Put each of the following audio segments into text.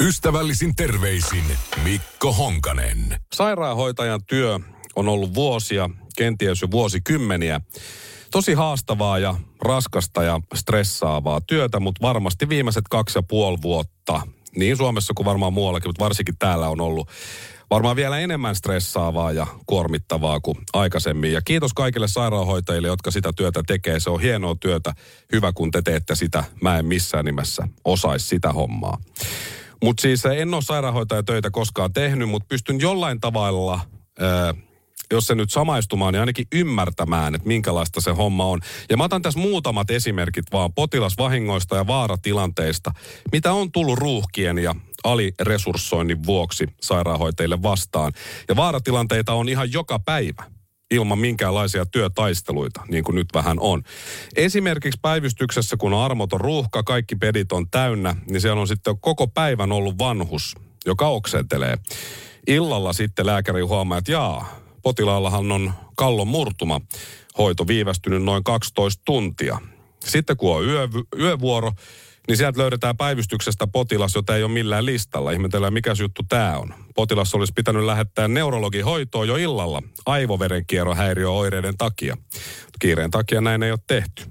Ystävällisin terveisin Mikko Honkanen. Sairaanhoitajan työ on ollut vuosia, kenties jo vuosikymmeniä. Tosi haastavaa ja raskasta ja stressaavaa työtä, mutta varmasti viimeiset kaksi ja puoli vuotta, niin Suomessa kuin varmaan muuallakin, mutta varsinkin täällä on ollut varmaan vielä enemmän stressaavaa ja kuormittavaa kuin aikaisemmin. Ja kiitos kaikille sairaanhoitajille, jotka sitä työtä tekee. Se on hienoa työtä. Hyvä, kun te teette sitä. Mä en missään nimessä osaisi sitä hommaa. Mutta siis en ole sairaanhoitajatöitä koskaan tehnyt, mutta pystyn jollain tavalla, ää, jos se nyt samaistumaan, niin ainakin ymmärtämään, että minkälaista se homma on. Ja mä otan tässä muutamat esimerkit vaan potilasvahingoista ja vaaratilanteista, mitä on tullut ruuhkien ja aliresurssoinnin vuoksi sairaanhoitajille vastaan. Ja vaaratilanteita on ihan joka päivä ilman minkäänlaisia työtaisteluita, niin kuin nyt vähän on. Esimerkiksi päivystyksessä, kun on armoton ruuhka, kaikki pedit on täynnä, niin siellä on sitten koko päivän ollut vanhus, joka oksentelee. Illalla sitten lääkäri huomaa, että jaa, potilaallahan on kallon murtuma, hoito viivästynyt noin 12 tuntia. Sitten kun on yö, yövuoro, niin sieltä löydetään päivystyksestä potilas, jota ei ole millään listalla. Ihmetellään, mikä juttu tämä on. Potilas olisi pitänyt lähettää neurologihoitoon jo illalla aivoverenkierrohäiriöoireiden takia. Kiireen takia näin ei ole tehty.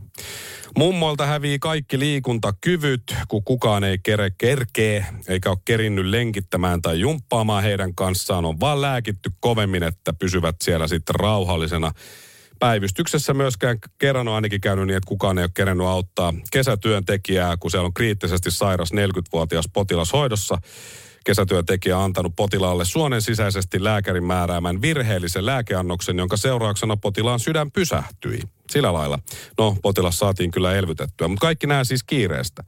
Mummoilta hävii kaikki liikuntakyvyt, kun kukaan ei kere, kerkee, eikä ole kerinnyt lenkittämään tai jumppaamaan heidän kanssaan. On vaan lääkitty kovemmin, että pysyvät siellä sitten rauhallisena päivystyksessä myöskään kerran on ainakin käynyt niin, että kukaan ei ole kerennyt auttaa kesätyöntekijää, kun siellä on kriittisesti sairas 40-vuotias potilas hoidossa. Kesätyöntekijä on antanut potilaalle suonen sisäisesti lääkärin määräämän virheellisen lääkeannoksen, jonka seurauksena potilaan sydän pysähtyi. Sillä lailla. No, potilas saatiin kyllä elvytettyä, mutta kaikki nämä siis kiireestä.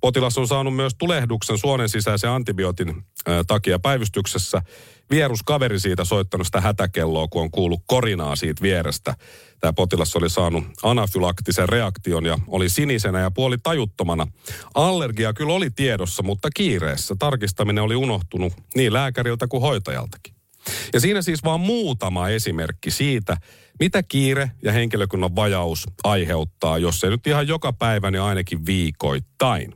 Potilas on saanut myös tulehduksen suonen sisäisen antibiootin takia päivystyksessä. Vieruskaveri siitä soittanut sitä hätäkelloa, kun on kuullut korinaa siitä vierestä. Tämä potilas oli saanut anafylaktisen reaktion ja oli sinisenä ja puoli tajuttomana. Allergia kyllä oli tiedossa, mutta kiireessä tarkistaminen oli unohtunut niin lääkäriltä kuin hoitajaltakin. Ja siinä siis vaan muutama esimerkki siitä, mitä kiire ja henkilökunnan vajaus aiheuttaa, jos se nyt ihan joka päivä, niin ainakin viikoittain.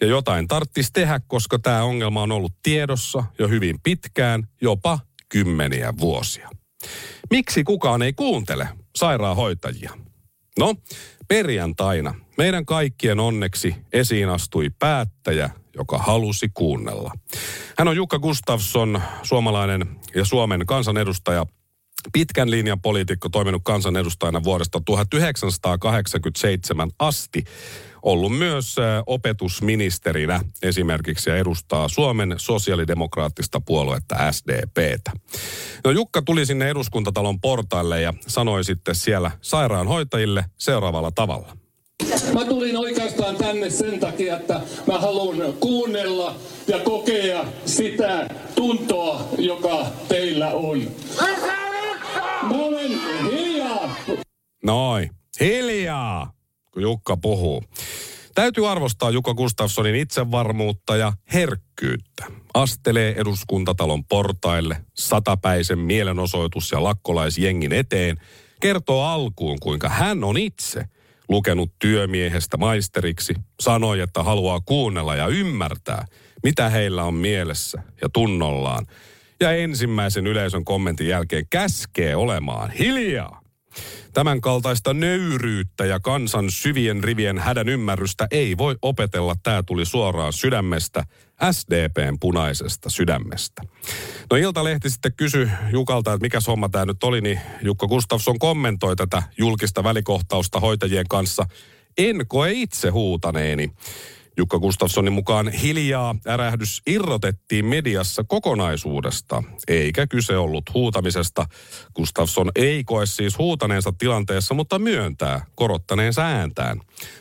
Ja jotain tarttisi tehdä, koska tämä ongelma on ollut tiedossa jo hyvin pitkään, jopa kymmeniä vuosia. Miksi kukaan ei kuuntele sairaanhoitajia? No, perjantaina meidän kaikkien onneksi esiin astui päättäjä, joka halusi kuunnella. Hän on Jukka Gustafsson, suomalainen ja Suomen kansanedustaja, pitkän linjan poliitikko, toiminut kansanedustajana vuodesta 1987 asti. Ollut myös opetusministerinä esimerkiksi ja edustaa Suomen sosiaalidemokraattista puoluetta SDPtä. No Jukka tuli sinne eduskuntatalon portaille ja sanoi sitten siellä sairaanhoitajille seuraavalla tavalla. Mä tulin oikeastaan tänne sen takia, että mä haluan kuunnella ja kokea sitä tuntoa, joka teillä on. Mä olen hiljaa. Noin, hiljaa, kun Jukka puhuu. Täytyy arvostaa Jukka Gustafssonin itsevarmuutta ja herkkyyttä. Astelee eduskuntatalon portaille, satapäisen mielenosoitus ja lakkolaisjengin eteen. Kertoo alkuun, kuinka hän on itse – lukenut työmiehestä maisteriksi, sanoi, että haluaa kuunnella ja ymmärtää, mitä heillä on mielessä ja tunnollaan. Ja ensimmäisen yleisön kommentin jälkeen käskee olemaan hiljaa. Tämän kaltaista nöyryyttä ja kansan syvien rivien hädän ymmärrystä ei voi opetella. Tämä tuli suoraan sydämestä, SDPn punaisesta sydämestä. No Iltalehti sitten kysyi Jukalta, että mikä homma tämä nyt oli, niin Jukka Gustafsson kommentoi tätä julkista välikohtausta hoitajien kanssa. En koe itse huutaneeni. Jukka Gustafssonin mukaan hiljaa ärähdys irrotettiin mediassa kokonaisuudesta, eikä kyse ollut huutamisesta. Gustafsson ei koe siis huutaneensa tilanteessa, mutta myöntää korottaneensa ääntään.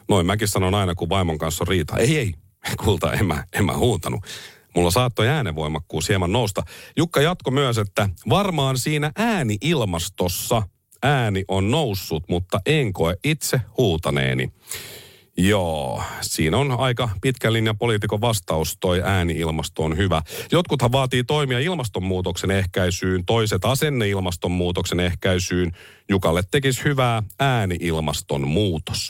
Noin mäkin sanon aina, kun vaimon kanssa riita. Ei, ei, kulta, en mä, en mä huutanut. Mulla saattoi äänenvoimakkuus hieman nousta. Jukka jatko myös, että varmaan siinä ääni-ilmastossa ääni on noussut, mutta en koe itse huutaneeni. Joo, siinä on aika pitkän linjan poliitikon vastaus, toi ääni-ilmasto on hyvä. Jotkuthan vaatii toimia ilmastonmuutoksen ehkäisyyn, toiset asenne ilmastonmuutoksen ehkäisyyn. Jukalle tekisi hyvää ääni-ilmaston muutos.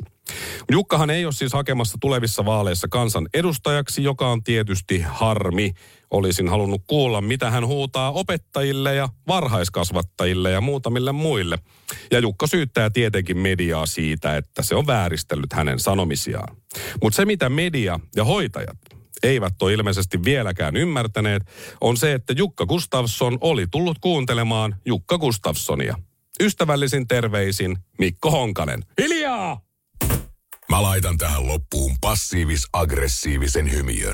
Jukkahan ei ole siis hakemassa tulevissa vaaleissa kansan edustajaksi, joka on tietysti harmi. Olisin halunnut kuulla, mitä hän huutaa opettajille ja varhaiskasvattajille ja muutamille muille. Ja Jukka syyttää tietenkin mediaa siitä, että se on vääristellyt hänen sanomisiaan. Mutta se, mitä media ja hoitajat eivät ole ilmeisesti vieläkään ymmärtäneet, on se, että Jukka Gustafsson oli tullut kuuntelemaan Jukka Gustafssonia. Ystävällisin terveisin Mikko Honkanen. Hiljaa! Mä laitan tähän loppuun passiivis-aggressiivisen hymiön.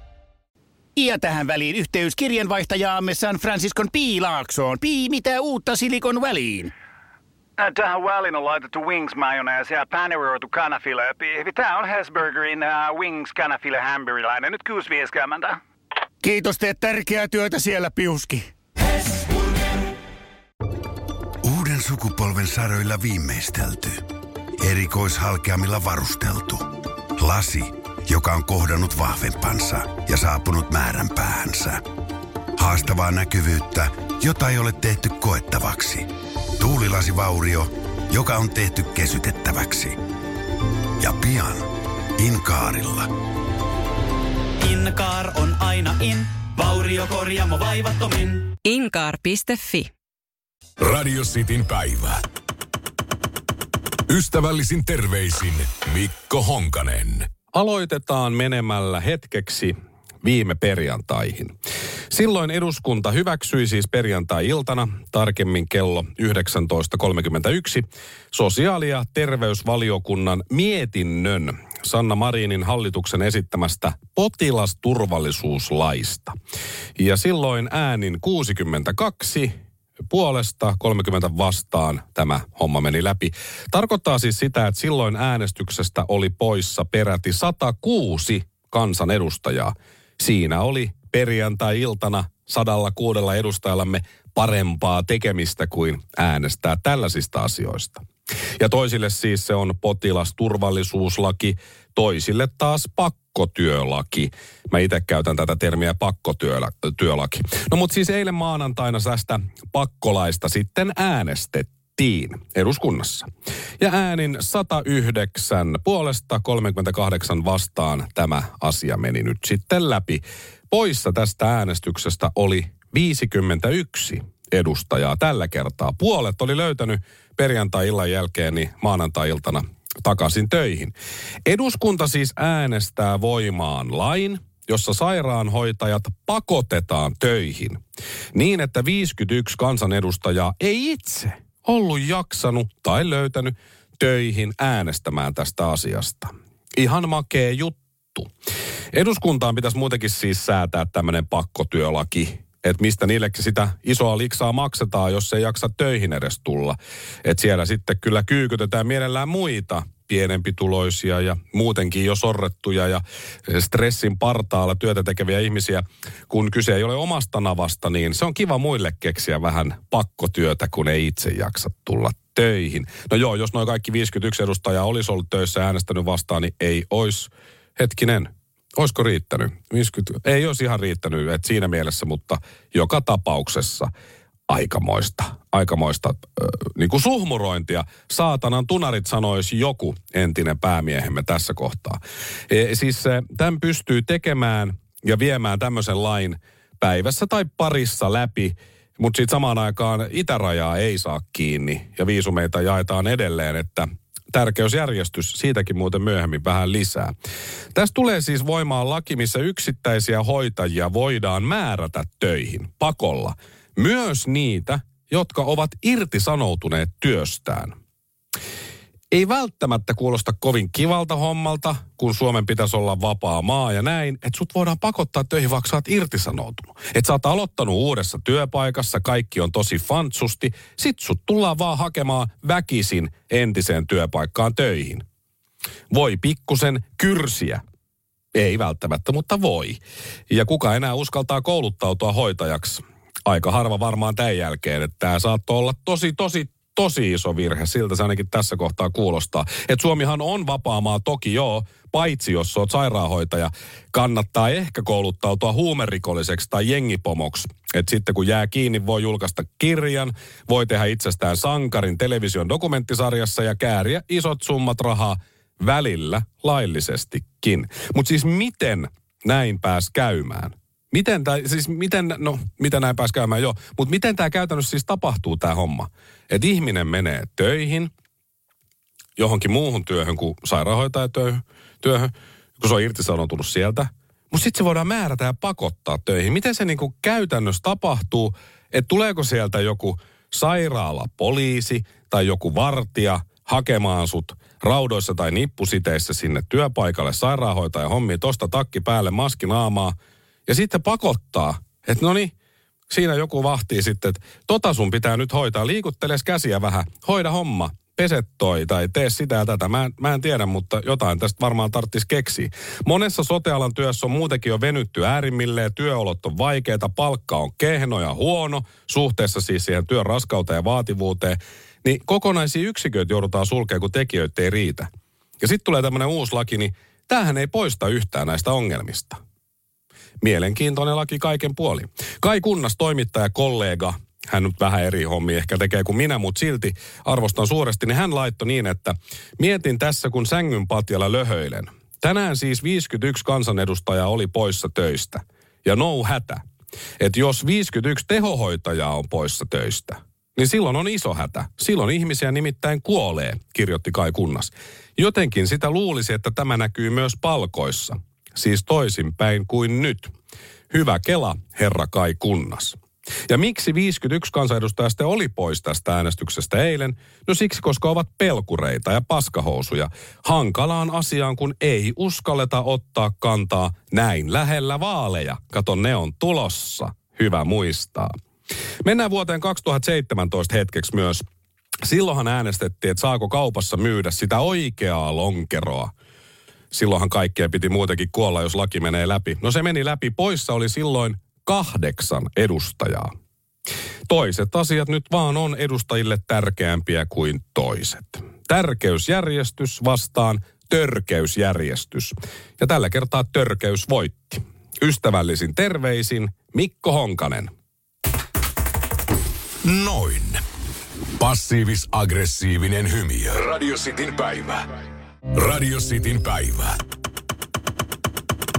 Ja tähän väliin yhteys kirjanvaihtajaamme San Franciscon Piilaaksoon. Pii, mitä uutta Silikon väliin? Äh, Tähän väliin on laitettu wings mayonnaise ja paneroitu kanafila. Tämä on Hesburgerin uh, wings kanafila hamburilainen. Nyt 6.50. Kiitos, teet tärkeää työtä siellä, Piuski. Uuden sukupolven saroilla viimeistelty. Erikoishalkeamilla varusteltu. Lasi, joka on kohdannut vahvempansa ja saapunut määränpäähänsä. Haastavaa näkyvyyttä, jota ei ole tehty koettavaksi. Tuulilasivaurio, joka on tehty kesytettäväksi. Ja pian Inkaarilla. Inkaar on aina in, vauriokorjaamo vaivattomin. Inkaar.fi. Radio Cityn päivä. Ystävällisin terveisin Mikko Honkanen. Aloitetaan menemällä hetkeksi viime perjantaihin. Silloin eduskunta hyväksyi siis perjantai-iltana, tarkemmin kello 19.31, sosiaali- ja terveysvaliokunnan mietinnön Sanna Marinin hallituksen esittämästä potilasturvallisuuslaista. Ja silloin äänin 62 puolesta, 30 vastaan tämä homma meni läpi. Tarkoittaa siis sitä, että silloin äänestyksestä oli poissa peräti 106 kansanedustajaa. Siinä oli perjantai-iltana 106 edustajallamme parempaa tekemistä kuin äänestää tällaisista asioista. Ja toisille siis se on potilasturvallisuuslaki, toisille taas pakkotyölaki. Mä itse käytän tätä termiä pakkotyölaki. No mutta siis eilen maanantaina tästä pakkolaista sitten äänestettiin eduskunnassa. Ja äänin 109 puolesta 38 vastaan tämä asia meni nyt sitten läpi. Poissa tästä äänestyksestä oli 51 edustajaa tällä kertaa. Puolet oli löytänyt perjantai-illan jälkeen niin maanantai-iltana takaisin töihin. Eduskunta siis äänestää voimaan lain, jossa sairaanhoitajat pakotetaan töihin. Niin, että 51 kansanedustajaa ei itse ollut jaksanut tai löytänyt töihin äänestämään tästä asiasta. Ihan makee juttu. Eduskuntaan pitäisi muutenkin siis säätää tämmöinen pakkotyölaki, että mistä niillekin sitä isoa liksaa maksetaan, jos ei jaksa töihin edes tulla. Että siellä sitten kyllä kyykytetään mielellään muita pienempituloisia ja muutenkin jo sorrettuja ja stressin partaalla työtä tekeviä ihmisiä. Kun kyse ei ole omasta navasta, niin se on kiva muille keksiä vähän pakkotyötä, kun ei itse jaksa tulla töihin. No joo, jos noin kaikki 51 edustajaa olisi ollut töissä äänestänyt vastaan, niin ei olisi, hetkinen, Olisiko riittänyt? 50, ei olisi ihan riittänyt, että siinä mielessä, mutta joka tapauksessa aikamoista, aikamoista äh, niin kuin suhmurointia. Saatanan tunarit sanoisi joku entinen päämiehemme tässä kohtaa. E, siis äh, tämän pystyy tekemään ja viemään tämmöisen lain päivässä tai parissa läpi, mutta sitten samaan aikaan itärajaa ei saa kiinni ja viisumeita jaetaan edelleen, että tärkeysjärjestys, siitäkin muuten myöhemmin vähän lisää. Tässä tulee siis voimaan laki, missä yksittäisiä hoitajia voidaan määrätä töihin pakolla. Myös niitä, jotka ovat irtisanoutuneet työstään. Ei välttämättä kuulosta kovin kivalta hommalta, kun Suomen pitäisi olla vapaa maa ja näin, että sut voidaan pakottaa töihin, vaikka sä oot irtisanoutunut. Että sä oot aloittanut uudessa työpaikassa, kaikki on tosi fantsusti, sit sut tullaan vaan hakemaan väkisin entiseen työpaikkaan töihin. Voi pikkusen kyrsiä. Ei välttämättä, mutta voi. Ja kuka enää uskaltaa kouluttautua hoitajaksi? Aika harva varmaan tämän jälkeen, että tämä saattoi olla tosi, tosi, tosi iso virhe. Siltä se ainakin tässä kohtaa kuulostaa. Et Suomihan on vapaamaa toki joo, paitsi jos oot sairaanhoitaja. Kannattaa ehkä kouluttautua huumerikolliseksi tai jengipomoksi. Et sitten kun jää kiinni, voi julkaista kirjan, voi tehdä itsestään sankarin television dokumenttisarjassa ja kääriä isot summat rahaa välillä laillisestikin. Mutta siis miten näin pääs käymään? Miten tämä, siis miten, no mitä näin pääs käymään, joo. Mutta miten tämä käytännössä siis tapahtuu tämä homma? Että ihminen menee töihin, johonkin muuhun työhön kuin sairaanhoitajatyöhön, työhön, kun se on irtisanoutunut sieltä. Mutta sitten se voidaan määrätä ja pakottaa töihin. Miten se niinku käytännössä tapahtuu, että tuleeko sieltä joku sairaalapoliisi tai joku vartija hakemaan sut raudoissa tai nippusiteissä sinne työpaikalle sairaanhoitaja hommiin, tosta takki päälle, maski naamaa, ja sitten pakottaa, että no niin, siinä joku vahtii sitten, että tota sun pitää nyt hoitaa, liikutteles käsiä vähän, hoida homma, pese toi tai tee sitä ja tätä. Mä en, mä en tiedä, mutta jotain tästä varmaan tarttis keksiä. Monessa sotealan työssä on muutenkin jo venytty äärimmilleen, työolot on vaikeita, palkka on kehno ja huono, suhteessa siis siihen työn raskauteen ja vaativuuteen. Niin kokonaisia yksiköitä joudutaan sulkemaan, kun tekijöitä ei riitä. Ja sitten tulee tämmöinen uusi laki, niin tämähän ei poista yhtään näistä ongelmista. Mielenkiintoinen laki kaiken puoli. Kai Kunnas, toimittaja, kollega, hän nyt vähän eri hommi ehkä tekee kuin minä, mutta silti arvostan suuresti, niin hän laittoi niin, että mietin tässä kun sängyn patjalla löhöilen. Tänään siis 51 kansanedustajaa oli poissa töistä. Ja no hätä. Että jos 51 tehohoitajaa on poissa töistä, niin silloin on iso hätä. Silloin ihmisiä nimittäin kuolee, kirjoitti Kai Kunnas. Jotenkin sitä luulisi, että tämä näkyy myös palkoissa. Siis toisinpäin kuin nyt. Hyvä Kela, herra Kai Kunnas. Ja miksi 51 kansanedustajasta oli pois tästä äänestyksestä eilen? No siksi, koska ovat pelkureita ja paskahousuja. Hankalaan asiaan, kun ei uskalleta ottaa kantaa näin lähellä vaaleja. Kato, ne on tulossa. Hyvä muistaa. Mennään vuoteen 2017 hetkeksi myös. Silloinhan äänestettiin, että saako kaupassa myydä sitä oikeaa lonkeroa. Silloinhan kaikkea piti muutenkin kuolla, jos laki menee läpi. No se meni läpi. Poissa oli silloin kahdeksan edustajaa. Toiset asiat nyt vaan on edustajille tärkeämpiä kuin toiset. Tärkeysjärjestys vastaan törkeysjärjestys. Ja tällä kertaa törkeys voitti. Ystävällisin terveisin Mikko Honkanen. Noin. Passiivis-aggressiivinen hymy. Radio Cityn päivä. Radio Cityn päivä.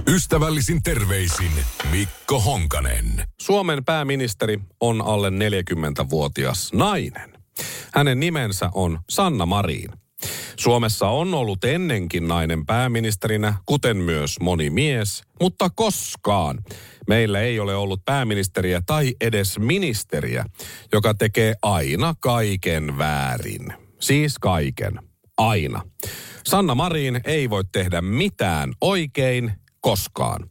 Ystävällisin terveisin Mikko Honkanen. Suomen pääministeri on alle 40-vuotias nainen. Hänen nimensä on Sanna Marin. Suomessa on ollut ennenkin nainen pääministerinä, kuten myös moni mies, mutta koskaan meillä ei ole ollut pääministeriä tai edes ministeriä, joka tekee aina kaiken väärin. Siis kaiken. Aina. Sanna Marin ei voi tehdä mitään oikein koskaan.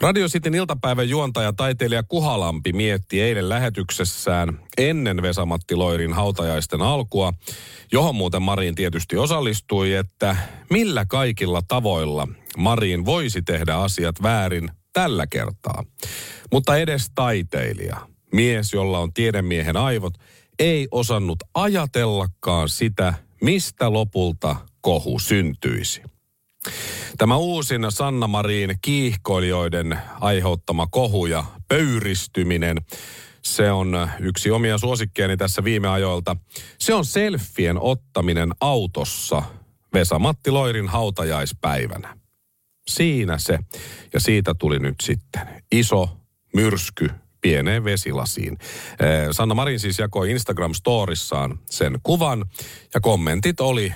Radio Cityn iltapäivän juontaja taiteilija Kuhalampi mietti eilen lähetyksessään ennen Vesamatti Loirin hautajaisten alkua, johon muuten Marin tietysti osallistui, että millä kaikilla tavoilla Marin voisi tehdä asiat väärin tällä kertaa. Mutta edes taiteilija, mies, jolla on tiedemiehen aivot, ei osannut ajatellakaan sitä, mistä lopulta kohu syntyisi. Tämä uusin Sanna Marin kiihkoilijoiden aiheuttama kohu ja pöyristyminen, se on yksi omia suosikkeeni tässä viime ajoilta. Se on selfien ottaminen autossa Vesa-Matti Loirin hautajaispäivänä. Siinä se. Ja siitä tuli nyt sitten iso myrsky pieneen vesilasiin. Sanna Marin siis jakoi Instagram-storissaan sen kuvan ja kommentit oli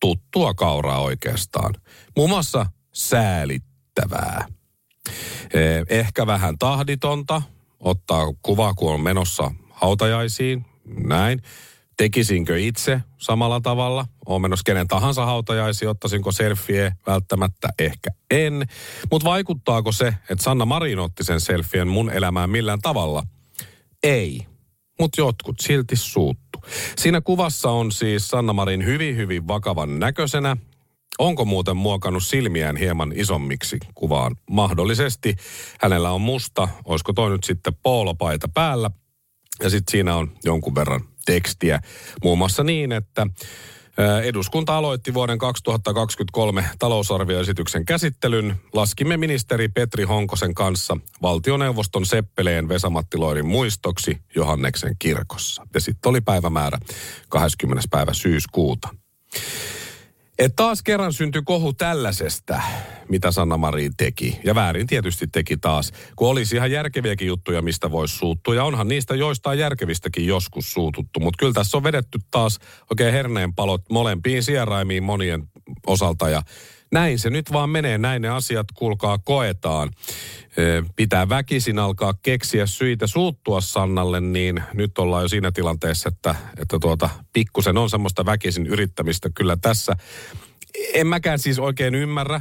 tuttua kauraa oikeastaan. Muun muassa säälittävää. Eh, Ehkä vähän tahditonta, ottaa kuva, kun on menossa hautajaisiin, näin. Tekisinkö itse samalla tavalla? Olen menossa kenen tahansa hautajaisiin, ottaisinko selfie? Välttämättä ehkä en. Mutta vaikuttaako se, että Sanna Marin otti sen selfien mun elämään millään tavalla? Ei. Mutta jotkut silti suuttu. Siinä kuvassa on siis Sanna Marin hyvin, hyvin vakavan näköisenä. Onko muuten muokannut silmiään hieman isommiksi kuvaan? Mahdollisesti. Hänellä on musta, olisiko toi nyt sitten poolopaita päällä. Ja sitten siinä on jonkun verran tekstiä. Muun muassa niin, että eduskunta aloitti vuoden 2023 talousarvioesityksen käsittelyn. Laskimme ministeri Petri Honkosen kanssa valtioneuvoston Seppeleen Vesamatti Loirin muistoksi Johanneksen kirkossa. Ja sitten oli päivämäärä 20. päivä syyskuuta. Et taas kerran syntyi kohu tällaisesta, mitä Sanna Marin teki. Ja väärin tietysti teki taas, kun olisi ihan järkeviäkin juttuja, mistä voisi suuttua. Ja onhan niistä joistain järkevistäkin joskus suututtu. Mutta kyllä tässä on vedetty taas oikein herneenpalot molempiin sieraimiin monien osalta. Ja näin se nyt vaan menee, näin ne asiat kuulkaa koetaan. Pitää väkisin alkaa keksiä syitä suuttua Sannalle, niin nyt ollaan jo siinä tilanteessa, että, että tuota, pikkusen on semmoista väkisin yrittämistä kyllä tässä. En mäkään siis oikein ymmärrä,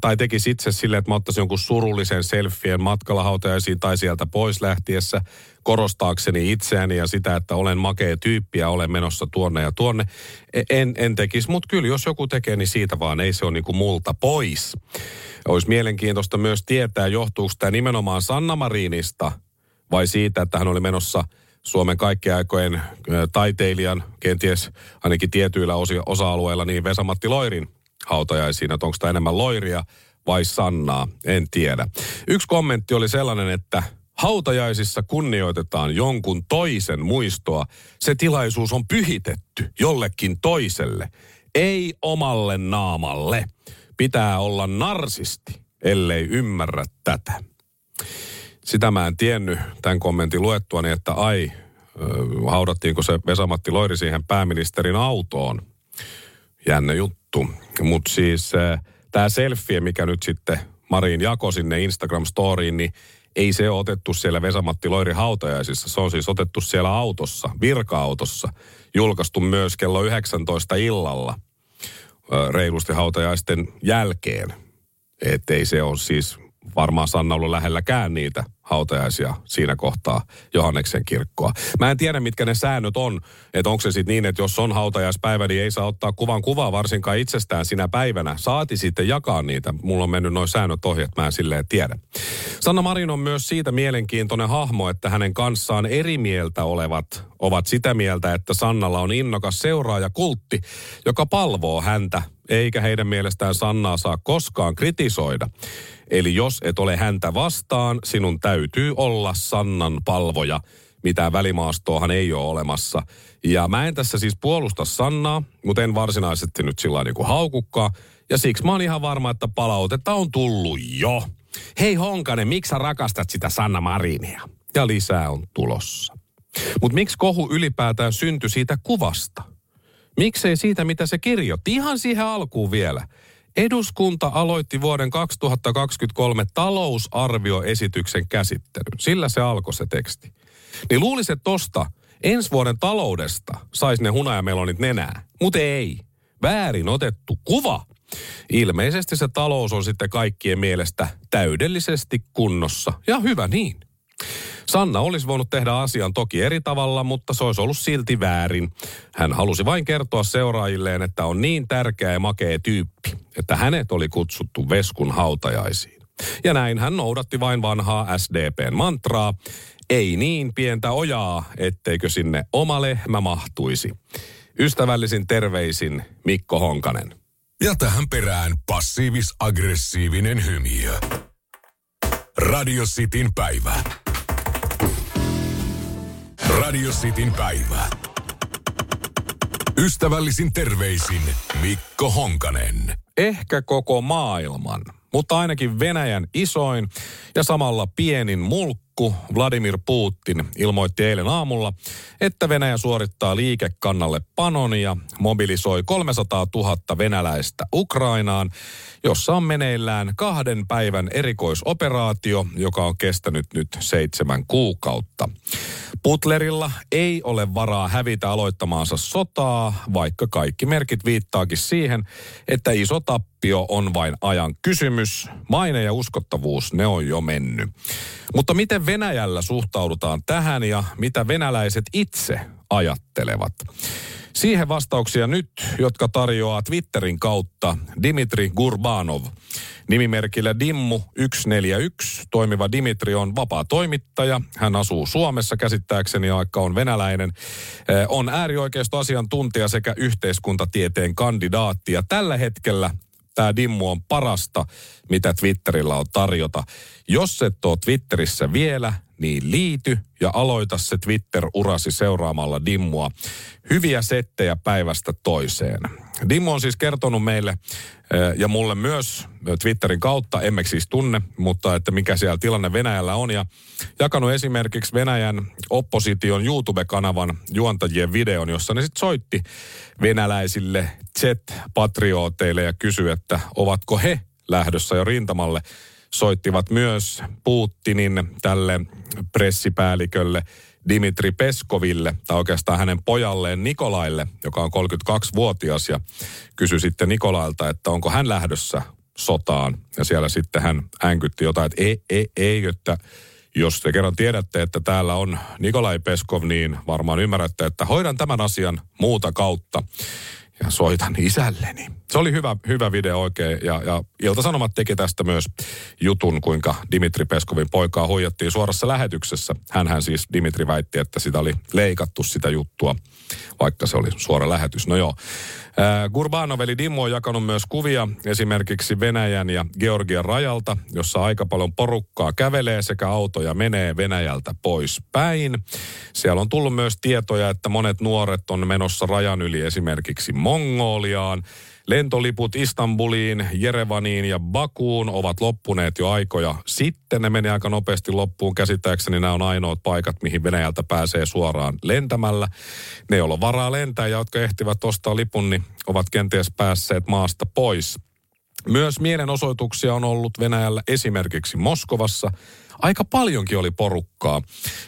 tai tekisi itse silleen, että mä ottaisin jonkun surullisen selfien matkalla hautajaisiin tai sieltä pois lähtiessä korostaakseni itseäni ja sitä, että olen makea tyyppi ja olen menossa tuonne ja tuonne. E- En, en tekisi, mutta kyllä jos joku tekee, niin siitä vaan ei se ole niin kuin multa pois. Olisi mielenkiintoista myös tietää, johtuuko tämä nimenomaan Sanna Marinista vai siitä, että hän oli menossa Suomen kaikkien aikojen taiteilijan, kenties ainakin tietyillä osi- osa-alueilla, niin Vesamatti Loirin hautajaisiin, että onko tämä enemmän Loiria vai Sannaa, en tiedä. Yksi kommentti oli sellainen, että hautajaisissa kunnioitetaan jonkun toisen muistoa. Se tilaisuus on pyhitetty jollekin toiselle, ei omalle naamalle. Pitää olla narsisti, ellei ymmärrä tätä. Sitä mä en tiennyt tämän kommentin luettuani, että ai, haudattiinko se Vesamatti Loiri siihen pääministerin autoon. Jännä juttu. Mutta siis tämä selfie, mikä nyt sitten Marin jako sinne Instagram-storiin, niin ei se ole otettu siellä Vesamatti Loiri hautajaisissa. Se on siis otettu siellä autossa, virka-autossa. Julkaistu myös kello 19 illalla reilusti hautajaisten jälkeen. Että ei se ole siis varmaan Sanna ollut lähelläkään niitä hautajaisia siinä kohtaa Johanneksen kirkkoa. Mä en tiedä, mitkä ne säännöt on. Että onko se sitten niin, että jos on hautajaispäivä, niin ei saa ottaa kuvan kuvaa varsinkaan itsestään sinä päivänä. Saati sitten jakaa niitä. Mulla on mennyt noin säännöt että mä en silleen tiedä. Sanna Marin on myös siitä mielenkiintoinen hahmo, että hänen kanssaan eri mieltä olevat ovat sitä mieltä, että Sannalla on innokas seuraajakultti, joka palvoo häntä, eikä heidän mielestään Sannaa saa koskaan kritisoida. Eli jos et ole häntä vastaan, sinun täytyy olla Sannan palvoja. Mitään välimaastoahan ei ole olemassa. Ja mä en tässä siis puolusta Sannaa, mutta en varsinaisesti nyt sillä niin kuin haukukkaa. Ja siksi mä oon ihan varma, että palautetta on tullut jo. Hei Honkanen, miksi sä rakastat sitä Sanna Marinia? Ja lisää on tulossa. Mutta miksi kohu ylipäätään syntyi siitä kuvasta? Miksei siitä, mitä se kirjoitti? Ihan siihen alkuun vielä. Eduskunta aloitti vuoden 2023 talousarvioesityksen käsittelyn. Sillä se alkoi se teksti. Niin luulisi, että tosta ensi vuoden taloudesta saisi ne hunajamelonit nenää. Mutta ei. Väärin otettu kuva. Ilmeisesti se talous on sitten kaikkien mielestä täydellisesti kunnossa. Ja hyvä niin. Sanna olisi voinut tehdä asian toki eri tavalla, mutta se olisi ollut silti väärin. Hän halusi vain kertoa seuraajilleen, että on niin tärkeä ja makea tyyppi, että hänet oli kutsuttu Veskun hautajaisiin. Ja näin hän noudatti vain vanhaa SDPn mantraa, ei niin pientä ojaa, etteikö sinne oma lehmä mahtuisi. Ystävällisin terveisin Mikko Honkanen. Ja tähän perään passiivis-aggressiivinen hymiö. Radio Cityn päivä. Radio Cityn päivä. Ystävällisin terveisin Mikko Honkanen. ehkä koko maailman, mutta ainakin Venäjän isoin ja samalla pienin mulkku Pikku Vladimir Putin ilmoitti eilen aamulla, että Venäjä suorittaa liikekannalle panon ja mobilisoi 300 000 venäläistä Ukrainaan, jossa on meneillään kahden päivän erikoisoperaatio, joka on kestänyt nyt seitsemän kuukautta. Putlerilla ei ole varaa hävitä aloittamaansa sotaa, vaikka kaikki merkit viittaakin siihen, että iso tappio on vain ajan kysymys. Maine ja uskottavuus, ne on jo mennyt. Mutta miten Venäjällä suhtaudutaan tähän ja mitä venäläiset itse ajattelevat? Siihen vastauksia nyt, jotka tarjoaa Twitterin kautta Dimitri Gurbanov. Nimimerkillä Dimmu141 toimiva Dimitri on vapaa toimittaja. Hän asuu Suomessa käsittääkseni, vaikka on venäläinen. Eh, on äärioikeistoasiantuntija sekä yhteiskuntatieteen kandidaatti. Ja tällä hetkellä tämä Dimmu on parasta, mitä Twitterillä on tarjota. Jos et ole Twitterissä vielä, niin liity ja aloita se Twitter-urasi seuraamalla Dimmua. Hyviä settejä päivästä toiseen. Dimmu on siis kertonut meille ja mulle myös Twitterin kautta, emme siis tunne, mutta että mikä siellä tilanne Venäjällä on. Ja jakanut esimerkiksi Venäjän opposition YouTube-kanavan juontajien videon, jossa ne sitten soitti venäläisille Z-patrioteille ja kysyi, että ovatko he lähdössä jo rintamalle soittivat myös Putinin tälle pressipäällikölle Dimitri Peskoville, tai oikeastaan hänen pojalleen Nikolaille, joka on 32-vuotias, ja kysyi sitten Nikolailta, että onko hän lähdössä sotaan. Ja siellä sitten hän änkytti jotain, että ei, ei, ei, että jos te kerran tiedätte, että täällä on Nikolai Peskov, niin varmaan ymmärrätte, että hoidan tämän asian muuta kautta ja soitan isälleni. Se oli hyvä, hyvä video oikein ja, ja Ilta-Sanomat teki tästä myös jutun, kuinka Dimitri Peskovin poikaa huijattiin suorassa lähetyksessä. Hänhän siis Dimitri väitti, että sitä oli leikattu sitä juttua, vaikka se oli suora lähetys. No joo. Gurbanov eli Dimmu on jakanut myös kuvia esimerkiksi Venäjän ja Georgian rajalta, jossa aika paljon porukkaa kävelee sekä autoja menee Venäjältä pois päin. Siellä on tullut myös tietoja, että monet nuoret on menossa rajan yli esimerkiksi Mongoliaan. Lentoliput Istanbuliin, Jerevaniin ja Bakuun ovat loppuneet jo aikoja sitten. Ne meni aika nopeasti loppuun. Käsittääkseni nämä on ainoat paikat, mihin Venäjältä pääsee suoraan lentämällä. Ne, joilla varaa lentää ja jotka ehtivät ostaa lipun, niin ovat kenties päässeet maasta pois. Myös mielenosoituksia on ollut Venäjällä esimerkiksi Moskovassa – aika paljonkin oli porukkaa,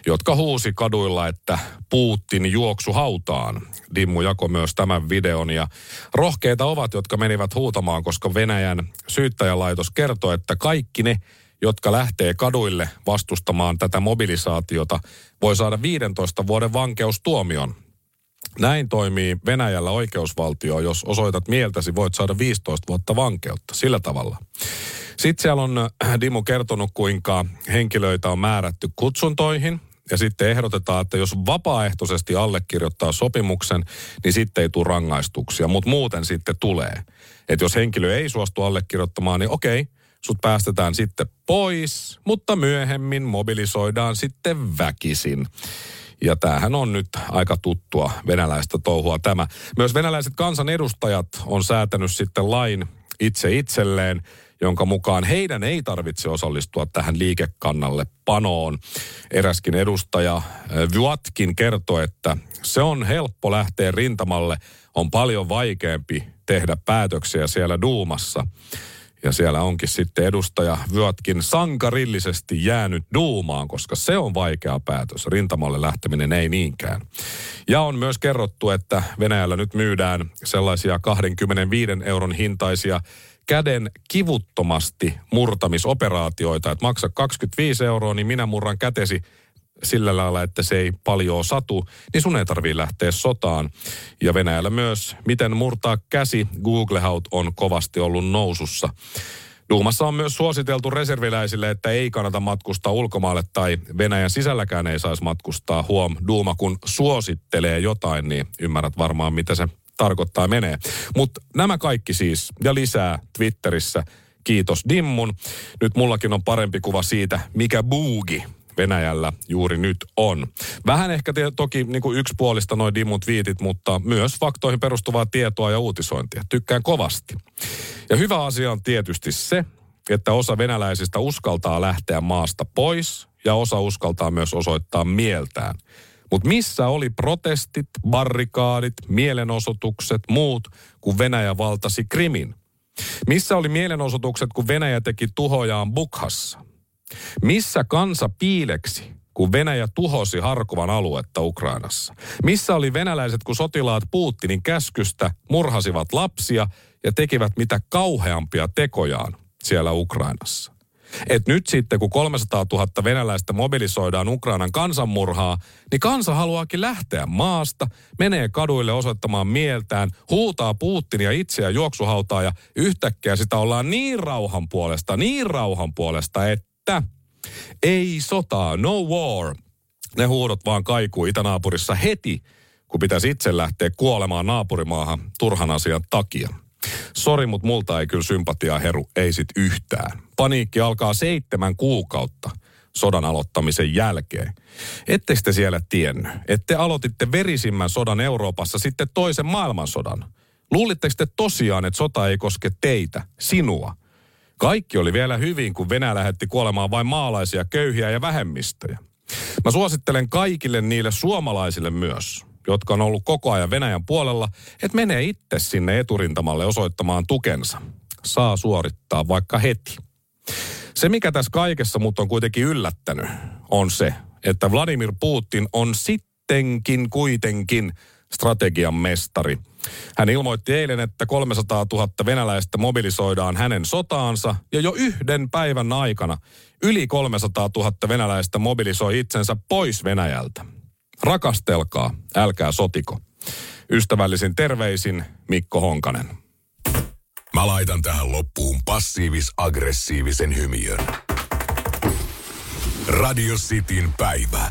jotka huusi kaduilla, että Putin juoksu hautaan. Dimmu jako myös tämän videon ja rohkeita ovat, jotka menivät huutamaan, koska Venäjän syyttäjälaitos kertoi, että kaikki ne, jotka lähtee kaduille vastustamaan tätä mobilisaatiota, voi saada 15 vuoden vankeustuomion. Näin toimii Venäjällä oikeusvaltio, jos osoitat mieltäsi, voit saada 15 vuotta vankeutta. Sillä tavalla. Sitten siellä on äh, Dimo kertonut, kuinka henkilöitä on määrätty kutsuntoihin. Ja sitten ehdotetaan, että jos vapaaehtoisesti allekirjoittaa sopimuksen, niin sitten ei tule rangaistuksia, mutta muuten sitten tulee. Että jos henkilö ei suostu allekirjoittamaan, niin okei, sut päästetään sitten pois, mutta myöhemmin mobilisoidaan sitten väkisin. Ja tämähän on nyt aika tuttua venäläistä touhua tämä. Myös venäläiset kansanedustajat on säätänyt sitten lain itse itselleen, jonka mukaan heidän ei tarvitse osallistua tähän liikekannalle panoon. Eräskin edustaja Vyatkin kertoi, että se on helppo lähteä rintamalle, on paljon vaikeampi tehdä päätöksiä siellä Duumassa. Ja siellä onkin sitten edustaja Vyatkin sankarillisesti jäänyt duumaan, koska se on vaikea päätös. Rintamalle lähteminen ei niinkään. Ja on myös kerrottu, että Venäjällä nyt myydään sellaisia 25 euron hintaisia käden kivuttomasti murtamisoperaatioita, että maksa 25 euroa, niin minä murran kätesi sillä lailla, että se ei paljon satu, niin sun ei tarvii lähteä sotaan. Ja Venäjällä myös, miten murtaa käsi, Google Haut on kovasti ollut nousussa. Duumassa on myös suositeltu reserviläisille, että ei kannata matkustaa ulkomaalle tai Venäjän sisälläkään ei saisi matkustaa. Huom, Duuma kun suosittelee jotain, niin ymmärrät varmaan, mitä se tarkoittaa menee. Mutta nämä kaikki siis ja lisää Twitterissä. Kiitos Dimmun. Nyt mullakin on parempi kuva siitä, mikä buugi Venäjällä juuri nyt on. Vähän ehkä te, toki niin kuin yksipuolista noin Dimmun twiitit, mutta myös faktoihin perustuvaa tietoa ja uutisointia. Tykkään kovasti. Ja hyvä asia on tietysti se, että osa venäläisistä uskaltaa lähteä maasta pois ja osa uskaltaa myös osoittaa mieltään. Mutta missä oli protestit, barrikaadit, mielenosoitukset, muut, kun Venäjä valtasi Krimin? Missä oli mielenosoitukset, kun Venäjä teki tuhojaan Bukhassa? Missä kansa piileksi, kun Venäjä tuhosi Harkovan aluetta Ukrainassa? Missä oli venäläiset, kun sotilaat Putinin käskystä murhasivat lapsia ja tekivät mitä kauheampia tekojaan siellä Ukrainassa? Et nyt sitten, kun 300 000 venäläistä mobilisoidaan Ukrainan kansanmurhaa, niin kansa haluaakin lähteä maasta, menee kaduille osoittamaan mieltään, huutaa Putinia itseä juoksuhautaa ja yhtäkkiä sitä ollaan niin rauhan puolesta, niin rauhan puolesta, että ei sotaa, no war. Ne huudot vaan kaikuu itänaapurissa heti, kun pitäisi itse lähteä kuolemaan naapurimaahan turhan asian takia. Sori, mutta multa ei kyllä sympatiaa heru, ei sit yhtään. Paniikki alkaa seitsemän kuukautta sodan aloittamisen jälkeen. Ette te siellä tiennyt, että te aloititte verisimmän sodan Euroopassa sitten toisen maailmansodan. Luulitteko te tosiaan, että sota ei koske teitä, sinua? Kaikki oli vielä hyvin, kun Venäjä lähetti kuolemaan vain maalaisia, köyhiä ja vähemmistöjä. Mä suosittelen kaikille niille suomalaisille myös, jotka on ollut koko ajan Venäjän puolella, että menee itse sinne eturintamalle osoittamaan tukensa. Saa suorittaa vaikka heti. Se, mikä tässä kaikessa mut on kuitenkin yllättänyt, on se, että Vladimir Putin on sittenkin kuitenkin strategian mestari. Hän ilmoitti eilen, että 300 000 venäläistä mobilisoidaan hänen sotaansa ja jo yhden päivän aikana yli 300 000 venäläistä mobilisoi itsensä pois Venäjältä. Rakastelkaa, älkää sotiko. Ystävällisin terveisin Mikko Honkanen. Mä laitan tähän loppuun passiivis-aggressiivisen hymiön. Radio Cityn päivä.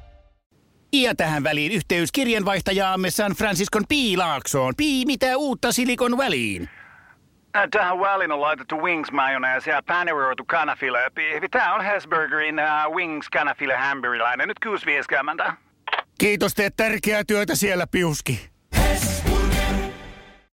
Ja tähän väliin yhteys kirjanvaihtajaamme San Franciscon Piilaaksoon. Pii, mitä uutta Silikon väliin? Äh, Tähän väliin on laitettu wings mayonnaise ja paneroitu kanafila. Tämä on Hesburgerin uh, wings kanafila hamburilainen. Nyt 6.50. Kiitos, teet tärkeää työtä siellä, Piuski.